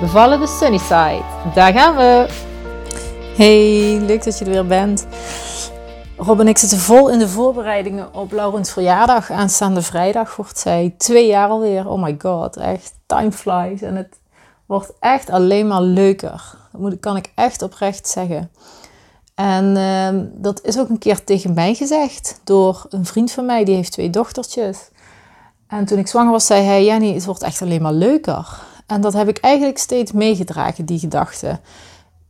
Bevallen de Sunnyside. Daar gaan we. Hey, leuk dat je er weer bent. Rob en ik zitten vol in de voorbereidingen op Laurens verjaardag. Aanstaande vrijdag wordt zij twee jaar alweer. Oh my god, echt time flies. En het wordt echt alleen maar leuker. Dat kan ik echt oprecht zeggen. En uh, dat is ook een keer tegen mij gezegd door een vriend van mij, die heeft twee dochtertjes. En toen ik zwanger was, zei hij: Jenny, het wordt echt alleen maar leuker. En dat heb ik eigenlijk steeds meegedragen, die gedachte.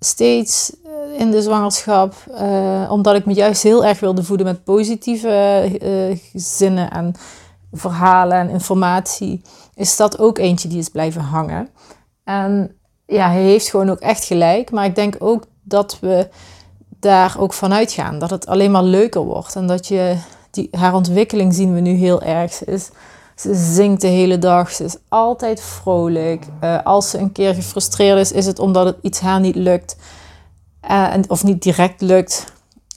Steeds eh, in de zwangerschap, uh, omdat ik me juist heel erg wilde voeden met positieve uh, zinnen en verhalen en informatie, is dat ook eentje die is blijven hangen. En ja, hij heeft gewoon ook echt gelijk, maar ik denk ook dat we daar ook vanuit gaan, dat het alleen maar leuker wordt en dat je die, haar ontwikkeling zien we nu heel erg. is ze zingt de hele dag. Ze is altijd vrolijk. Uh, als ze een keer gefrustreerd is, is het omdat het iets haar niet lukt. Uh, of niet direct lukt.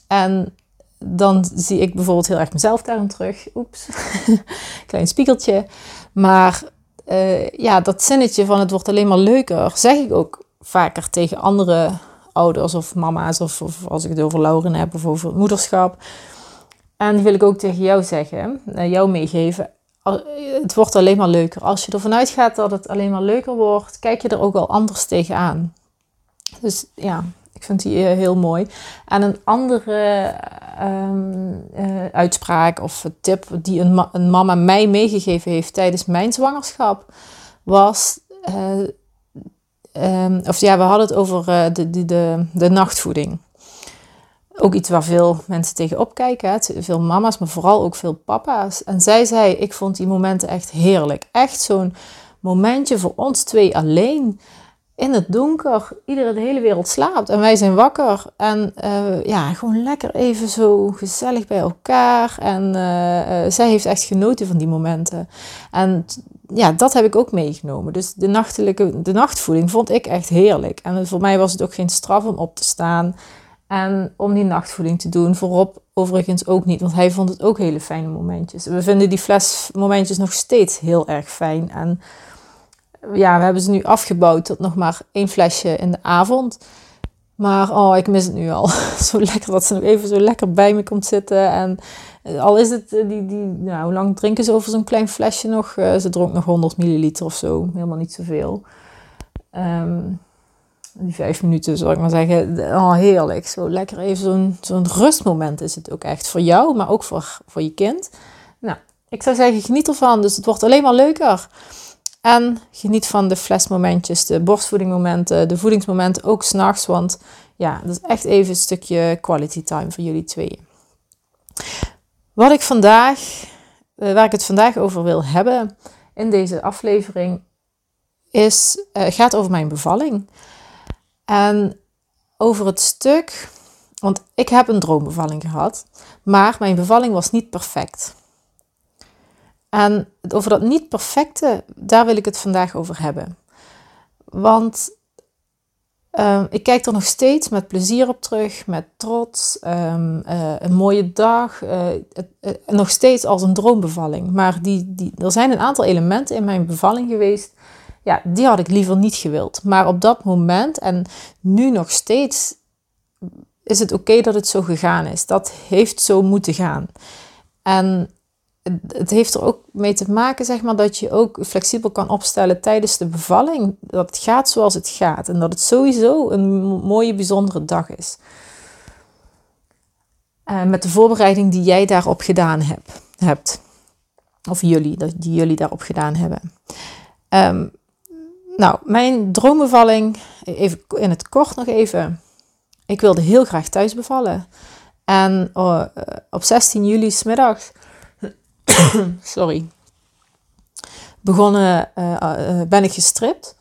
En dan zie ik bijvoorbeeld heel erg mezelf daarin terug. Oeps, klein spiegeltje. Maar uh, ja, dat zinnetje van het wordt alleen maar leuker, zeg ik ook vaker tegen andere ouders of mama's. Of, als ik het over Lauren heb of over moederschap. En die wil ik ook tegen jou zeggen, jou meegeven het wordt alleen maar leuker. Als je ervan uitgaat dat het alleen maar leuker wordt, kijk je er ook wel anders tegenaan. Dus ja, ik vind die eh, heel mooi. En een andere ehm, eh, uitspraak of tip die een, een, mama mij meegegeven heeft tijdens mijn zwangerschap was. Uh, um, of ja, we hadden het over de, de, de, de nachtvoeding ook iets waar veel mensen tegenop kijken. Hè? Veel mama's, maar vooral ook veel papa's. En zij zei, ik vond die momenten echt heerlijk. Echt zo'n momentje voor ons twee alleen. In het donker, iedereen, de hele wereld slaapt en wij zijn wakker. En uh, ja, gewoon lekker even zo gezellig bij elkaar. En uh, zij heeft echt genoten van die momenten. En ja, dat heb ik ook meegenomen. Dus de, nachtelijke, de nachtvoeding vond ik echt heerlijk. En voor mij was het ook geen straf om op te staan en om die nachtvoeding te doen. Voorop overigens ook niet, want hij vond het ook hele fijne momentjes. We vinden die flesmomentjes nog steeds heel erg fijn. En ja, we hebben ze nu afgebouwd tot nog maar één flesje in de avond. Maar oh, ik mis het nu al. zo lekker dat ze nog even zo lekker bij me komt zitten. En eh, al is het, eh, die, die, nou, hoe lang drinken ze over zo'n klein flesje nog? Uh, ze dronk nog 100 milliliter of zo. Helemaal niet zoveel. Um, die vijf minuten, zal ik maar zeggen. Oh, heerlijk. Zo lekker even zo'n zo'n rustmoment is het ook echt voor jou, maar ook voor, voor je kind. Nou, ik zou zeggen, geniet ervan. Dus het wordt alleen maar leuker. En geniet van de flesmomentjes, de borstvoedingmomenten, de voedingsmomenten, ook s'nachts. Want ja, dat is echt even een stukje quality time voor jullie tweeën. Wat ik vandaag, eh, waar ik het vandaag over wil hebben in deze aflevering, is, uh, gaat over mijn bevalling. En over het stuk, want ik heb een droombevalling gehad, maar mijn bevalling was niet perfect. En over dat niet perfecte, daar wil ik het vandaag over hebben. Want uh, ik kijk er nog steeds met plezier op terug, met trots, um, uh, een mooie dag, uh, nog steeds als een droombevalling. Maar die, die, er zijn een aantal elementen in mijn bevalling geweest ja, die had ik liever niet gewild. Maar op dat moment en nu nog steeds is het oké dat het zo gegaan is. Dat heeft zo moeten gaan. En het heeft er ook mee te maken, zeg maar, dat je ook flexibel kan opstellen tijdens de bevalling. Dat het gaat zoals het gaat. En dat het sowieso een mooie, bijzondere dag is. Uh, met de voorbereiding die jij daarop gedaan hebt. hebt. Of jullie, die jullie daarop gedaan hebben. Um, nou, mijn droombevalling, even in het kort nog even. Ik wilde heel graag thuis bevallen. En oh, eh, op 16 juli smiddags, sorry, begonnen, uh, uh, ben ik gestript.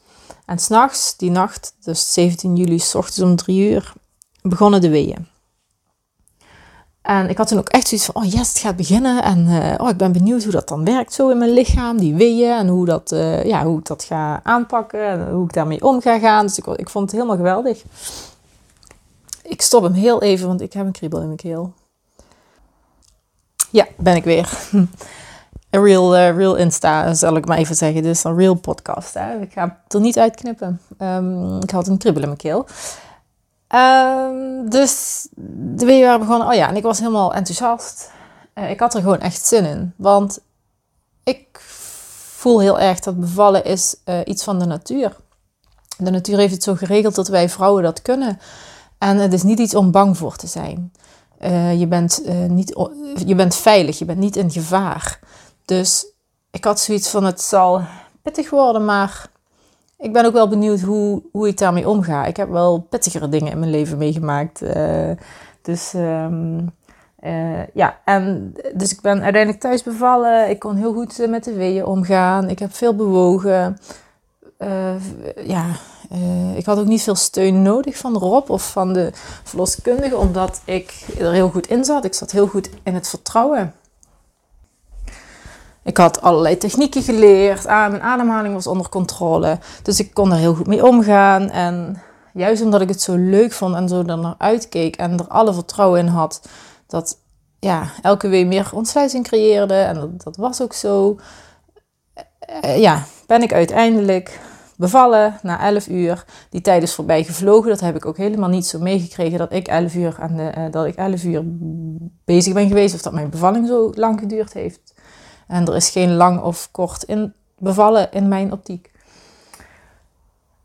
En s'nachts, die nacht, dus 17 juli, s ochtends om drie uur, begonnen de weeën. En ik had toen ook echt zoiets van, oh yes, het gaat beginnen. En uh, oh, ik ben benieuwd hoe dat dan werkt zo in mijn lichaam, die weeën. En hoe, dat, uh, ja, hoe ik dat ga aanpakken en hoe ik daarmee om ga gaan. Dus ik, ik vond het helemaal geweldig. Ik stop hem heel even, want ik heb een kriebel in mijn keel. Ja, ben ik weer. Een real, uh, real Insta, zal ik maar even zeggen. Dus een real podcast. Hè? Ik ga het er niet uitknippen. Um, ik had een kriebel in mijn keel. Um, dus de weeën waren begonnen. Oh ja, en ik was helemaal enthousiast. Uh, ik had er gewoon echt zin in. Want ik voel heel erg dat bevallen is uh, iets van de natuur. De natuur heeft het zo geregeld dat wij vrouwen dat kunnen. En het is niet iets om bang voor te zijn. Uh, je, bent, niet, je bent veilig, je bent niet in gevaar. Dus ik had zoiets van: het zal pittig worden, maar ik ben ook wel benieuwd hoe, hoe ik daarmee omga. Ik heb wel pittigere dingen in mijn leven meegemaakt. Uh, dus um, uh, ja, en dus ik ben uiteindelijk thuis bevallen. Ik kon heel goed met de weeën omgaan. Ik heb veel bewogen. Ja, ik had ook niet veel steun nodig van Rob of van de verloskundige, omdat ik er heel goed in zat. Ik zat heel goed in het vertrouwen. Ik had allerlei technieken geleerd. Mijn ademhaling was onder controle. Dus ik kon er heel goed mee omgaan. En juist omdat ik het zo leuk vond en zo naar uitkeek en er alle vertrouwen in had dat ja, elke week meer ontsluiting creëerde. En dat, dat was ook zo. Uh, ja, ben ik uiteindelijk bevallen na 11 uur. Die tijd is voorbij gevlogen. Dat heb ik ook helemaal niet zo meegekregen dat ik 11 uur, aan de, uh, dat ik 11 uur bezig ben geweest of dat mijn bevalling zo lang geduurd heeft. En er is geen lang of kort in bevallen in mijn optiek.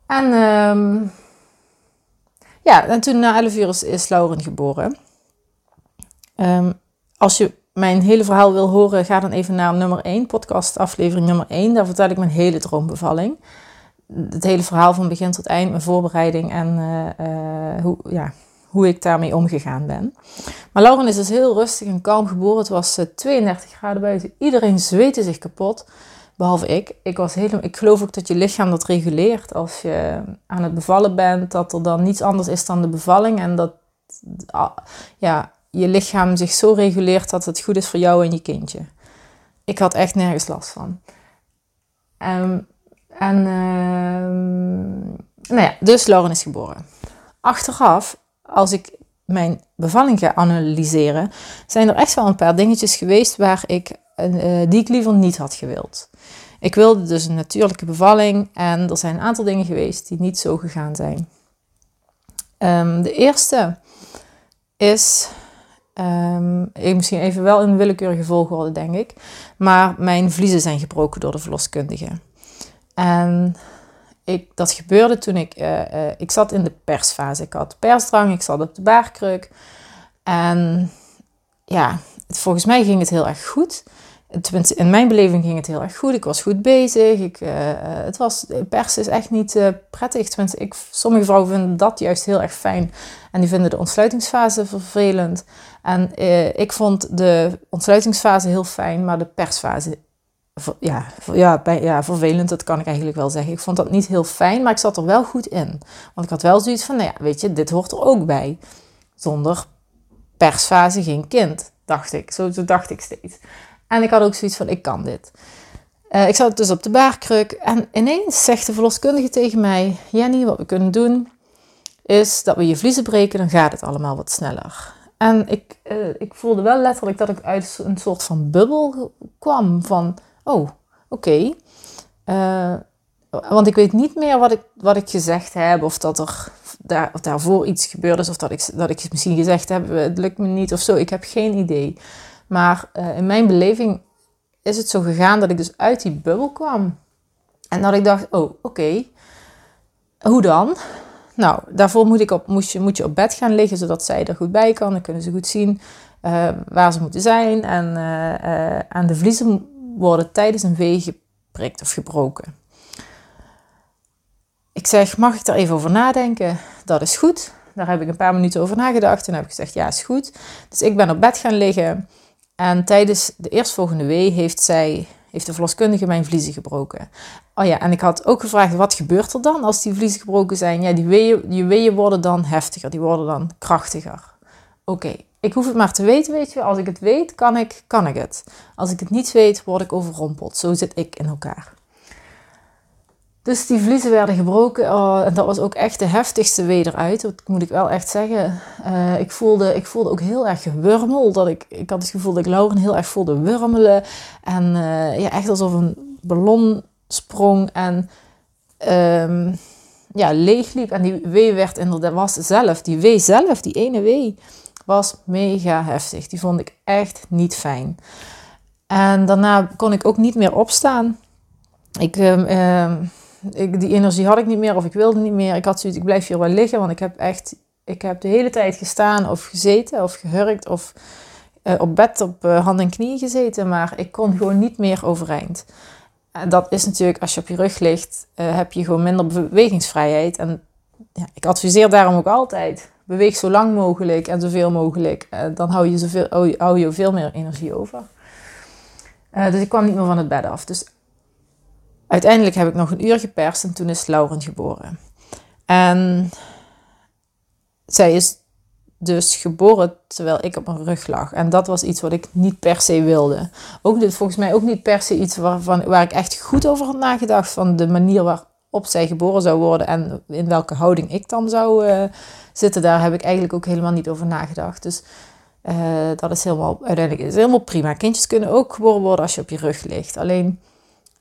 En um, ja, en toen na 11 uur is, is Lauren geboren. Um, als je mijn hele verhaal wil horen, ga dan even naar nummer 1, podcast aflevering nummer 1. Daar vertel ik mijn hele droombevalling. Het hele verhaal van begin tot eind, mijn voorbereiding en uh, uh, hoe, ja, hoe ik daarmee omgegaan ben. Maar Lauren is dus heel rustig en kalm geboren. Het was 32 eh, graden buiten. Iedereen zweette zich kapot. Behalve ik. Ik, was helemaal, ik geloof ook dat je lichaam dat reguleert. Als je aan het bevallen bent, dat er dan niets anders is dan de bevalling. En dat ah, ja, je lichaam zich zo reguleert dat het goed is voor jou en je kindje. Ik had echt nergens last van. Um, en um, nou ja, dus Lauren is geboren. Achteraf als ik mijn bevalling ga analyseren, zijn er echt wel een paar dingetjes geweest waar ik, uh, die ik liever niet had gewild. Ik wilde dus een natuurlijke bevalling en er zijn een aantal dingen geweest die niet zo gegaan zijn. Um, de eerste is, um, misschien even wel in willekeurige volgorde denk ik, maar mijn vliezen zijn gebroken door de verloskundige. En ik, dat gebeurde toen ik, uh, uh, ik zat in de persfase. Ik had persdrang, ik zat op de baarkruk. En ja, volgens mij ging het heel erg goed. Tenminste, in mijn beleving ging het heel erg goed. Ik was goed bezig. Ik, uh, het was, pers is echt niet prettig. Tenminste, ik, sommige vrouwen vinden dat juist heel erg fijn. En die vinden de ontsluitingsfase vervelend. En ik vond de ontsluitingsfase heel fijn, maar de persfase ja, ja, ja, vervelend, dat kan ik eigenlijk wel zeggen. Ik vond dat niet heel fijn, maar ik zat er wel goed in. Want ik had wel zoiets van, nou ja, weet je, dit hoort er ook bij. Zonder persfase geen kind, dacht ik. Zo, dacht ik steeds. En ik had ook zoiets van, ik kan dit. Uh, ik zat dus op de baarkruk en ineens zegt de verloskundige tegen mij... Jenny, wat we kunnen doen is dat we je vliezen breken, dan gaat het allemaal wat sneller. En ik, uh, ik voelde wel letterlijk dat ik uit een soort van bubbel kwam van oh, oké. Eh, want ik weet niet meer wat ik, wat ik gezegd heb, of dat er daar, of daarvoor iets gebeurd is, of dat ik, dat ik misschien gezegd heb, het lukt me niet of zo. Ik heb geen idee. Maar uh, in mijn beleving is het zo gegaan dat ik dus uit die bubbel kwam. En dat ik dacht, oh, oké, hoe dan? Nou, daarvoor moet, ik op, je, moet je op bed gaan liggen, zodat zij er goed bij kan. Dan kunnen ze goed zien waar ze moeten zijn. En aan de vliezen worden tijdens een wee geprikt of gebroken. Ik zeg, mag ik daar even over nadenken? Dat is goed. Daar heb ik een paar minuten over nagedacht en heb ik gezegd, ja, is goed. Dus ik ben op bed gaan liggen en tijdens de eerstvolgende wee heeft zij, heeft heeft de verloskundige mijn vliezen gebroken. Oh ja, en ik had ook gevraagd, wat gebeurt er dan als die vliezen gebroken zijn? Ja, die weeën, die weeën worden dan heftiger, die worden dan krachtiger. Oké, ik hoef het maar te weten, weet je. Als ik het weet, kan ik, kan ik het. Als ik het niet weet, word ik overrompeld. Zo zit ik in elkaar. Dus die vliezen werden gebroken. Oh, en dat was ook echt de heftigste wee eruit. Dat moet ik wel echt zeggen. Uh, ik, voelde, ik voelde ook heel erg gewurmel. Dat ik, ik had het gevoel dat ik Lauren heel erg voelde wurmelen. En uh, ja, echt alsof een ballon sprong en um, ja, leegliep. En die wee werd inderdaad, was zelf, die wee zelf, die ene wee, was mega heftig. Die vond ik echt niet fijn. En daarna kon ik ook niet meer opstaan. Ik... Um, ik, die energie had ik niet meer of ik wilde niet meer. Ik had zoiets, ik blijf hier wel liggen, want ik heb echt, ik heb de hele tijd gestaan of gezeten of gehurkt of uh, op bed op uh, hand en knie gezeten, maar ik kon gewoon niet meer overeind. En dat is natuurlijk, als je op je rug ligt, uh, heb je gewoon minder bewegingsvrijheid. En ja, ik adviseer daarom ook altijd, beweeg zo lang mogelijk en zoveel mogelijk. dan hou je, zoveel, hou je veel meer energie over. dus ik kwam niet meer van het bed af. Dus Uiteindelijk heb ik nog een uur geperst en toen is Lauren geboren. En zij is dus geboren terwijl ik op mijn rug lag. En dat was iets wat ik niet per se wilde. Ook dit, volgens mij ook niet per se iets waarvan, waar ik echt goed over had nagedacht. Van de manier waarop zij geboren zou worden en in welke houding ik dan zou uh, zitten. Daar heb ik eigenlijk ook helemaal niet over nagedacht. Dus uh, dat is helemaal, uiteindelijk is helemaal prima. Kindjes kunnen ook geboren worden als je op je rug ligt. Alleen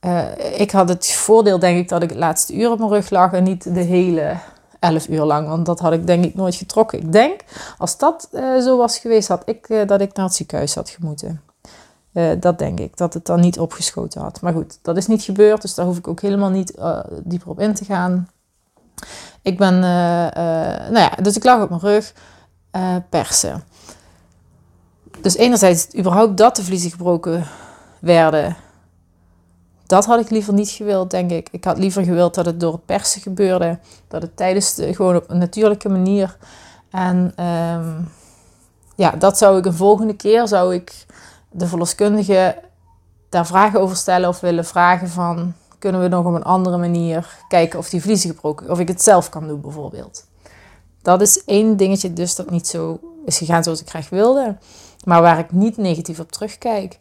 uh, ik had het voordeel, denk ik, dat ik het laatste uur op mijn rug lag en niet de hele elf uur lang. Want dat had ik denk ik nooit getrokken. Ik denk, als dat zo was geweest, had ik dat ik naar het ziekenhuis had gemoeten. Dat denk ik, dat het dan niet opgeschoten had. Maar goed, dat is niet gebeurd, dus daar hoef ik ook helemaal niet dieper op in te gaan. Ik ben, nou ja, dus ik lag op mijn rug, persen. Dus enerzijds überhaupt dat de vliezen gebroken werden, dat had ik liever niet gewild, denk ik. Ik had liever gewild dat het door het persen gebeurde. Dat het tijdens de, gewoon op een natuurlijke manier. En ehm, ja, dat zou ik een volgende keer, zou ik de verloskundige daar vragen over stellen of willen vragen van... Kunnen we nog op een andere manier kijken of die vliezen gebroken... Of ik het zelf kan doen bijvoorbeeld. Dat is één dingetje dus dat niet zo is gegaan zoals ik graag wilde. Maar waar ik niet negatief op terugkijk.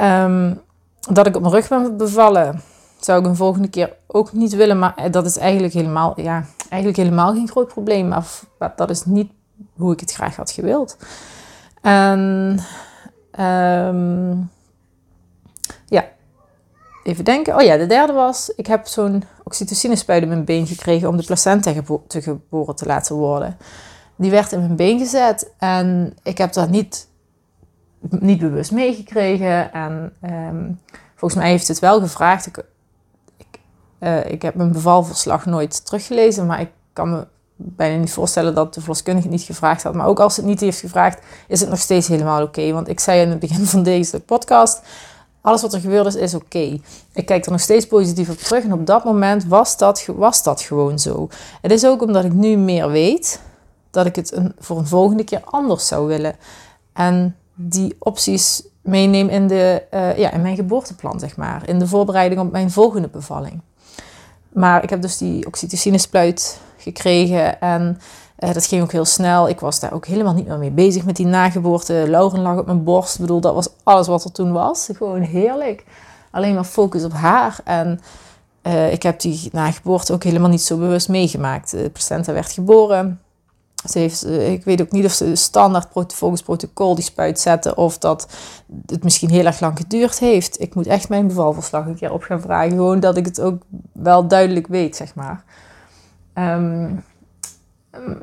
Um, dat ik op mijn rug ben bevallen, zou ik een volgende keer ook niet willen. Maar dat is eigenlijk helemaal, ja, eigenlijk helemaal geen groot probleem. Maar dat is niet hoe ik het graag had gewild. En um, ja, even denken. Oh ja, de derde was, ik heb zo'n oxytocinespuit in mijn been gekregen om de placenta te geboren te laten worden. Die werd in mijn been gezet en ik heb dat niet niet bewust meegekregen. En um, volgens mij heeft het wel gevraagd. Ik, ik, uh, ik heb mijn bevalverslag nooit teruggelezen, maar ik kan me bijna niet voorstellen dat de verloskundige niet gevraagd had. Maar ook als het niet heeft gevraagd, is het nog steeds helemaal oké. Want ik zei in het begin van deze podcast, alles wat er gebeurd is, is oké. Ik kijk er nog steeds positief op terug. En op dat moment was dat, was dat gewoon zo. Het is ook omdat ik nu meer weet, dat ik het een, voor een volgende keer anders zou willen. En die opties meeneem in, de, uh, ja, in mijn geboorteplan, zeg maar. In de voorbereiding op mijn volgende bevalling. Maar ik heb dus die oxytocinespuit gekregen en uh, dat ging ook heel snel. Ik was daar ook helemaal niet meer mee bezig met die nageboorte. Lauren lag op mijn borst. Ik bedoel, dat was alles wat er toen was. Gewoon heerlijk. Alleen maar focus op haar. En uh, ik heb die nageboorte ook helemaal niet zo bewust meegemaakt. De placenta werd geboren. Ze heeft, eh, ik weet ook niet of ze standaard volgens protocol die spuit zetten of dat het misschien heel erg lang geduurd heeft. Ik moet echt mijn bevalverslag een keer op gaan vragen. Gewoon dat ik het ook wel duidelijk weet, zeg maar. Ehm,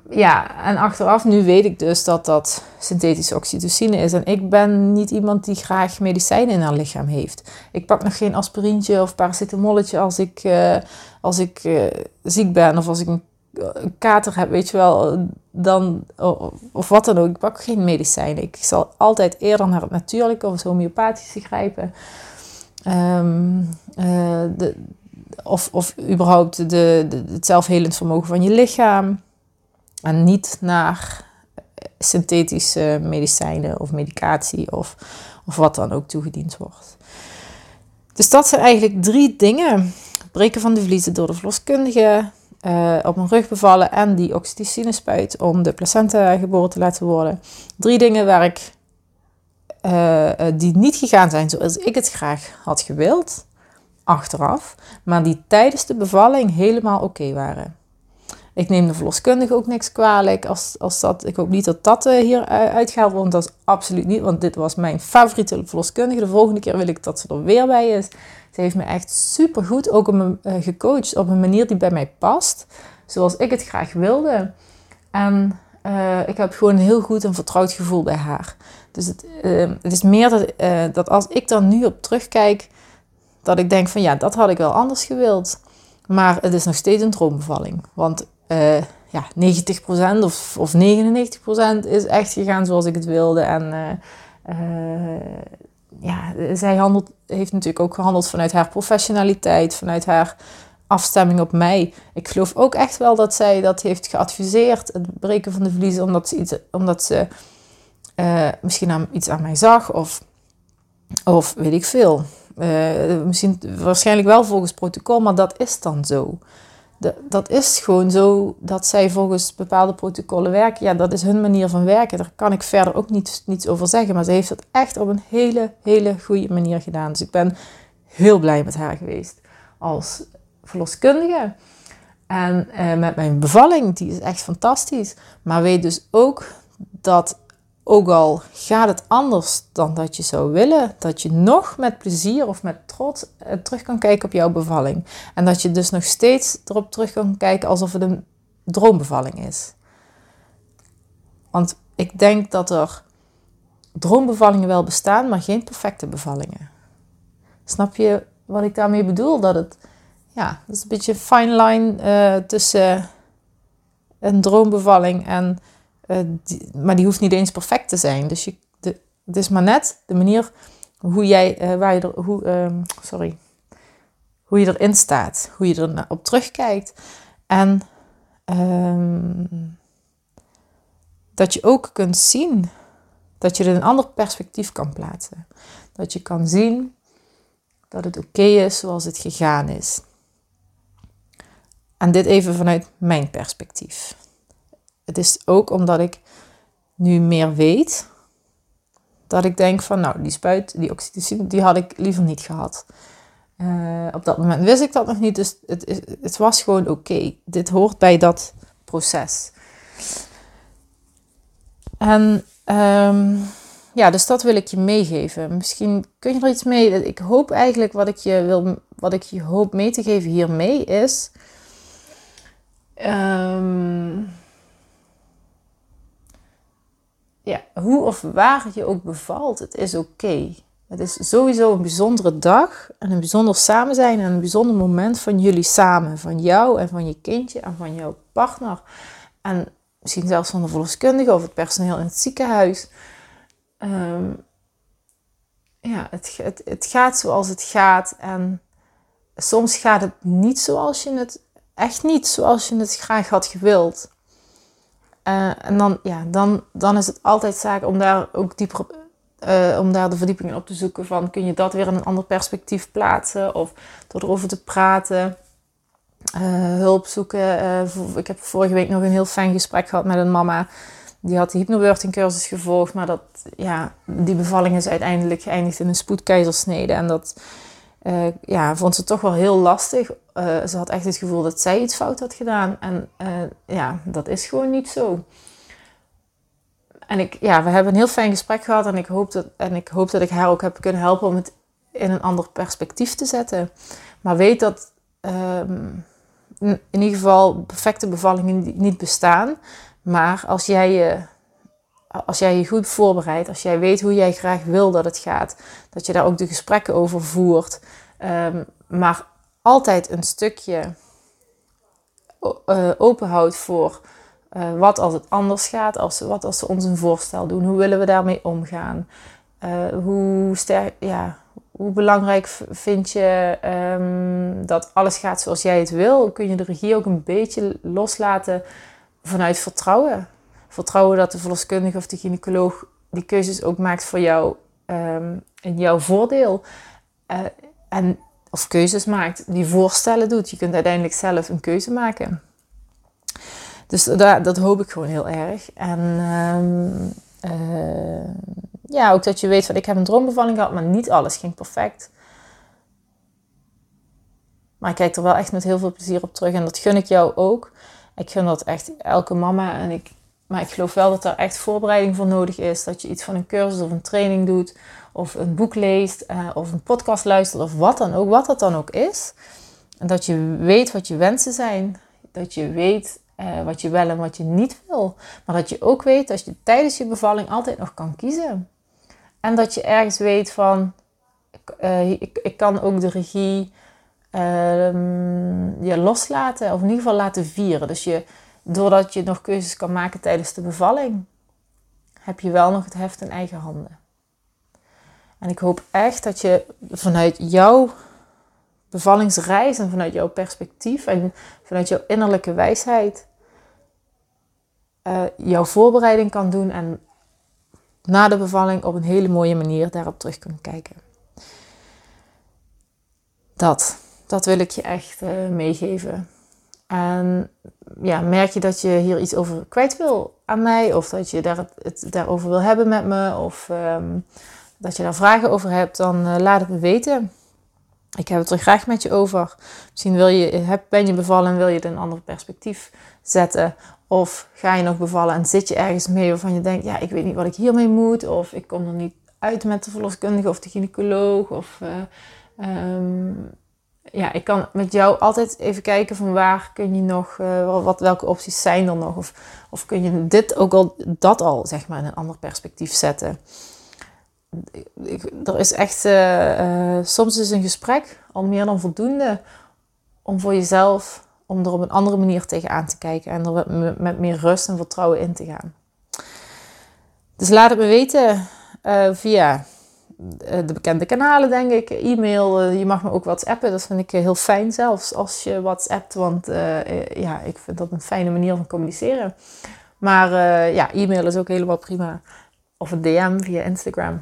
ja, en achteraf nu weet ik dus dat dat synthetische oxytocine is. En ik ben niet iemand die graag medicijnen in haar lichaam heeft. Ik pak nog geen aspirintje of paracetamolletje als ik, uh, als ik uh, ziek ben of als ik een een kater heb, weet je wel, dan, of wat dan ook. Ik pak geen medicijnen. Ik zal altijd eerder naar het natuurlijke of het homeopathische grijpen. Um, de, of, of überhaupt de, de, het zelfhelend vermogen van je lichaam. En niet naar synthetische medicijnen of medicatie of, of wat dan ook toegediend wordt. Dus dat zijn eigenlijk drie dingen. Breken van de vliezen door de verloskundige, uh, op mijn rug bevallen en die oxytocine-spuit om de placenta geboren te laten worden. Drie dingen waar ik, uh, die niet gegaan zijn zoals ik het graag had gewild, achteraf, maar die tijdens de bevalling helemaal oké waren. Ik neem de verloskundige ook niks kwalijk. Als, als dat, ik hoop niet dat dat uh, hier uitgehaald wordt. Dat is absoluut niet, want dit was mijn favoriete verloskundige. De volgende keer wil ik dat ze er weer bij is. Ze heeft me echt super goed ook op me, uh, gecoacht op een manier die bij mij past. Zoals ik het graag wilde. En uh, ik heb gewoon een heel goed en vertrouwd gevoel bij haar. Dus het, het is meer dat, dat als ik dan nu op terugkijk, dat ik denk van ja, dat had ik wel anders gewild. Maar het is nog steeds een droombevalling. Want uh, ja, 90% of, of 99% is echt gegaan zoals ik het wilde. En uh, uh, ja, zij handelt, heeft natuurlijk ook gehandeld vanuit haar professionaliteit, vanuit haar afstemming op mij. Ik geloof ook echt wel dat zij dat heeft geadviseerd, het breken van de vliezen, omdat ze, iets, omdat ze misschien aan, iets aan mij zag of, of weet ik veel. Misschien waarschijnlijk wel volgens protocol, maar dat is dan zo dat is gewoon zo dat zij volgens bepaalde protocollen werken. Ja, dat is hun manier van werken. Daar kan ik verder ook niets, niets over zeggen. Maar ze heeft dat echt op een hele, hele goede manier gedaan. Dus ik ben heel blij met haar geweest als verloskundige. En eh, met mijn bevalling, die is echt fantastisch. Maar weet dus ook dat ook al gaat het anders dan dat je zou willen, dat je nog met plezier of met trots eh, terug kan kijken op jouw bevalling. En dat je dus nog steeds erop terug kan kijken alsof het een droombevalling is. Want ik denk dat er droombevallingen wel bestaan, maar geen perfecte bevallingen. Snap je wat ik daarmee bedoel? Dat het, ja, dat is een beetje een fine line uh, tussen een droombevalling en uh, maar die hoeft niet eens perfect te zijn. Dus je, de, het is maar net de manier hoe jij, uh, waar je er, hoe, um, sorry, hoe je erin staat, hoe je er op terugkijkt. En um, dat je ook kunt zien dat je er een ander perspectief kan plaatsen. Dat je kan zien dat het oké is zoals het gegaan is. En dit even vanuit mijn perspectief. Het is ook omdat ik nu meer weet, dat ik denk van nou, die spuit, die oxytocine, die had ik liever niet gehad. Uh, op dat moment wist ik dat nog niet, dus het, het was gewoon oké. Dit hoort bij dat proces. En um, ja, dus dat wil ik je meegeven. Misschien kun je er iets mee. Ik hoop eigenlijk wat ik je wil, wat ik je hoop mee te geven hiermee is. Um, ja, hoe of waar je ook bevalt, het is oké. Het is sowieso een bijzondere dag en een bijzonder samen zijn en een bijzonder moment van jullie samen. Van jou en van je kindje en van jouw partner. En misschien zelfs van de verloskundige of het personeel in het ziekenhuis. Ehm, ja, het, het, het gaat zoals het gaat. En soms gaat het niet zoals je het, echt niet zoals je het graag had gewild. Uh, en dan, ja, dan, dan is het altijd zaak om daar ook dieper uh, om daar de verdieping in op te zoeken van kun je dat weer in een ander perspectief plaatsen of door erover te praten, uh, hulp zoeken. ik heb vorige week nog een heel fijn gesprek gehad met een mama. Die had de hypnobirthing cursus gevolgd, maar dat, ja, die bevalling is uiteindelijk geëindigd in een spoedkeizersnede. En dat uh, ja, vond ze toch wel heel lastig. Uh, ze had echt het gevoel dat zij iets fout had gedaan. En uh, ja, dat is gewoon niet zo. En ik, ja, we hebben een heel fijn gesprek gehad. En ik, hoop dat, en ik hoop dat ik haar ook heb kunnen helpen om het in een ander perspectief te zetten. Maar weet dat um, in ieder geval perfecte bevallingen niet bestaan. Maar als jij je als jij je goed voorbereidt, als jij weet hoe jij graag wil dat het gaat, dat je daar ook de gesprekken over voert, um, maar altijd een stukje uh, open houdt voor uh, wat als het anders gaat, als, wat als ze ons een voorstel doen, hoe willen we daarmee omgaan, uh, hoe, sterk, ja, hoe belangrijk vind je um, dat alles gaat zoals jij het wil? Kun je de regie ook een beetje loslaten vanuit vertrouwen? Vertrouwen dat de verloskundige of de gynaecoloog die keuzes ook maakt voor jou um, in jouw voordeel. Uh, en, of keuzes maakt, die voorstellen doet. Je kunt uiteindelijk zelf een keuze maken. Dus dat, dat hoop ik gewoon heel erg. En ehm, eh, ja, ook dat je weet van ik heb een droombevalling gehad, maar niet alles ging perfect. Maar ik kijk er wel echt met heel veel plezier op terug en dat gun ik jou ook. Ik gun dat echt elke mama. En ik, maar ik geloof wel dat er echt voorbereiding voor nodig is. Dat je iets van een cursus of een training doet, of een boek leest, uh, of een podcast luistert, of wat dan ook, wat dat dan ook is. En dat je weet wat je wensen zijn. Dat je weet uh, wat je wel en wat je niet wil. Maar dat je ook weet dat je tijdens je bevalling altijd nog kan kiezen. En dat je ergens weet van, ik, ik kan ook de regie je loslaten. Of in ieder geval laten vieren. Dus je, doordat je nog keuzes kan maken tijdens de bevalling, heb je wel nog het heft in eigen handen. En ik hoop echt dat je vanuit jouw bevallingsreis en vanuit jouw perspectief en vanuit jouw innerlijke wijsheid uh, jouw voorbereiding kan doen en na de bevalling op een hele mooie manier daarop terug kunt kijken. Dat, dat wil ik je echt uh, meegeven. En ja, merk je dat je hier iets over kwijt wil aan mij, of dat je daar het, daarover wil hebben met me, of um, dat je daar vragen over hebt, dan uh, laat het me weten. Ik heb het er graag met je over. Misschien wil je, ben je bevallen en wil je het een ander perspectief zetten. Of ga je nog bevallen en zit je ergens mee waarvan je denkt, ja, ik weet niet wat ik hiermee moet. Of ik kom er niet uit met de verloskundige of de gynaecoloog. Of uh, um, ja, ik kan met jou altijd even kijken van waar kun je nog, uh, wat, welke opties zijn er nog. Of, of kun je dit ook al, dat al, zeg maar, in een ander perspectief zetten. Ik, er is echt, uh, uh, soms is een gesprek al meer dan voldoende om voor jezelf om er op een andere manier tegenaan te kijken en er met, met meer rust en vertrouwen in te gaan. Dus laat het me weten via eh, de bekende kanalen, denk ik. E-mail, uh, je mag me ook WhatsAppen. Dat vind ik heel fijn zelfs als je WhatsAppt. Want ja, ik vind dat een fijne manier van communiceren. Maar ja, e-mail is ook helemaal prima. Of een DM via Instagram.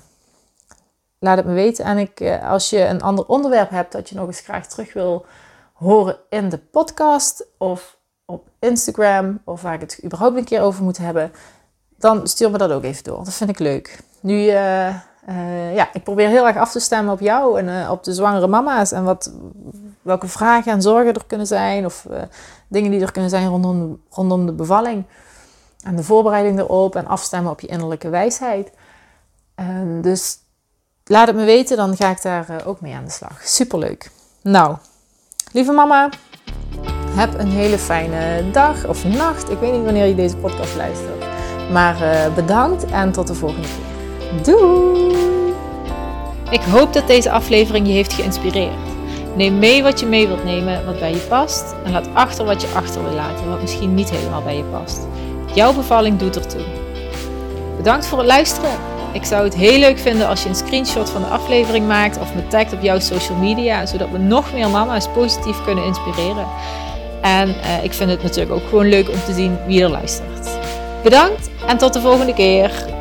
Laat het me weten. En ik, als je een ander onderwerp hebt dat je nog eens graag terug wil horen in de podcast of op Instagram of waar ik het überhaupt een keer over moet hebben, dan stuur me dat ook even door. Dat vind ik leuk. Nu, uh, ja, ik probeer heel erg af te stemmen op jou en uh, op de zwangere mama's en wat, welke vragen en zorgen er kunnen zijn of dingen die er kunnen zijn rondom, rondom de bevalling en de voorbereiding erop en afstemmen op je innerlijke wijsheid. dus laat het me weten, dan ga ik daar ook mee aan de slag. Superleuk. Nou, Lieve mama, heb een hele fijne dag of nacht. Ik weet niet wanneer je deze podcast luistert. Maar bedankt en tot de volgende keer. Doei! Ik hoop dat deze aflevering je heeft geïnspireerd. Neem mee wat je mee wilt nemen, wat bij je past. En laat achter wat je achter wil laten, wat misschien niet helemaal bij je past. Jouw bevalling doet ertoe. Bedankt voor het luisteren. Ik zou het heel leuk vinden als je een screenshot van de aflevering maakt of me tagt op jouw social media, zodat we nog meer mama's positief kunnen inspireren. En uh, ik vind het natuurlijk ook gewoon leuk om te zien wie er luistert. Bedankt en tot de volgende keer.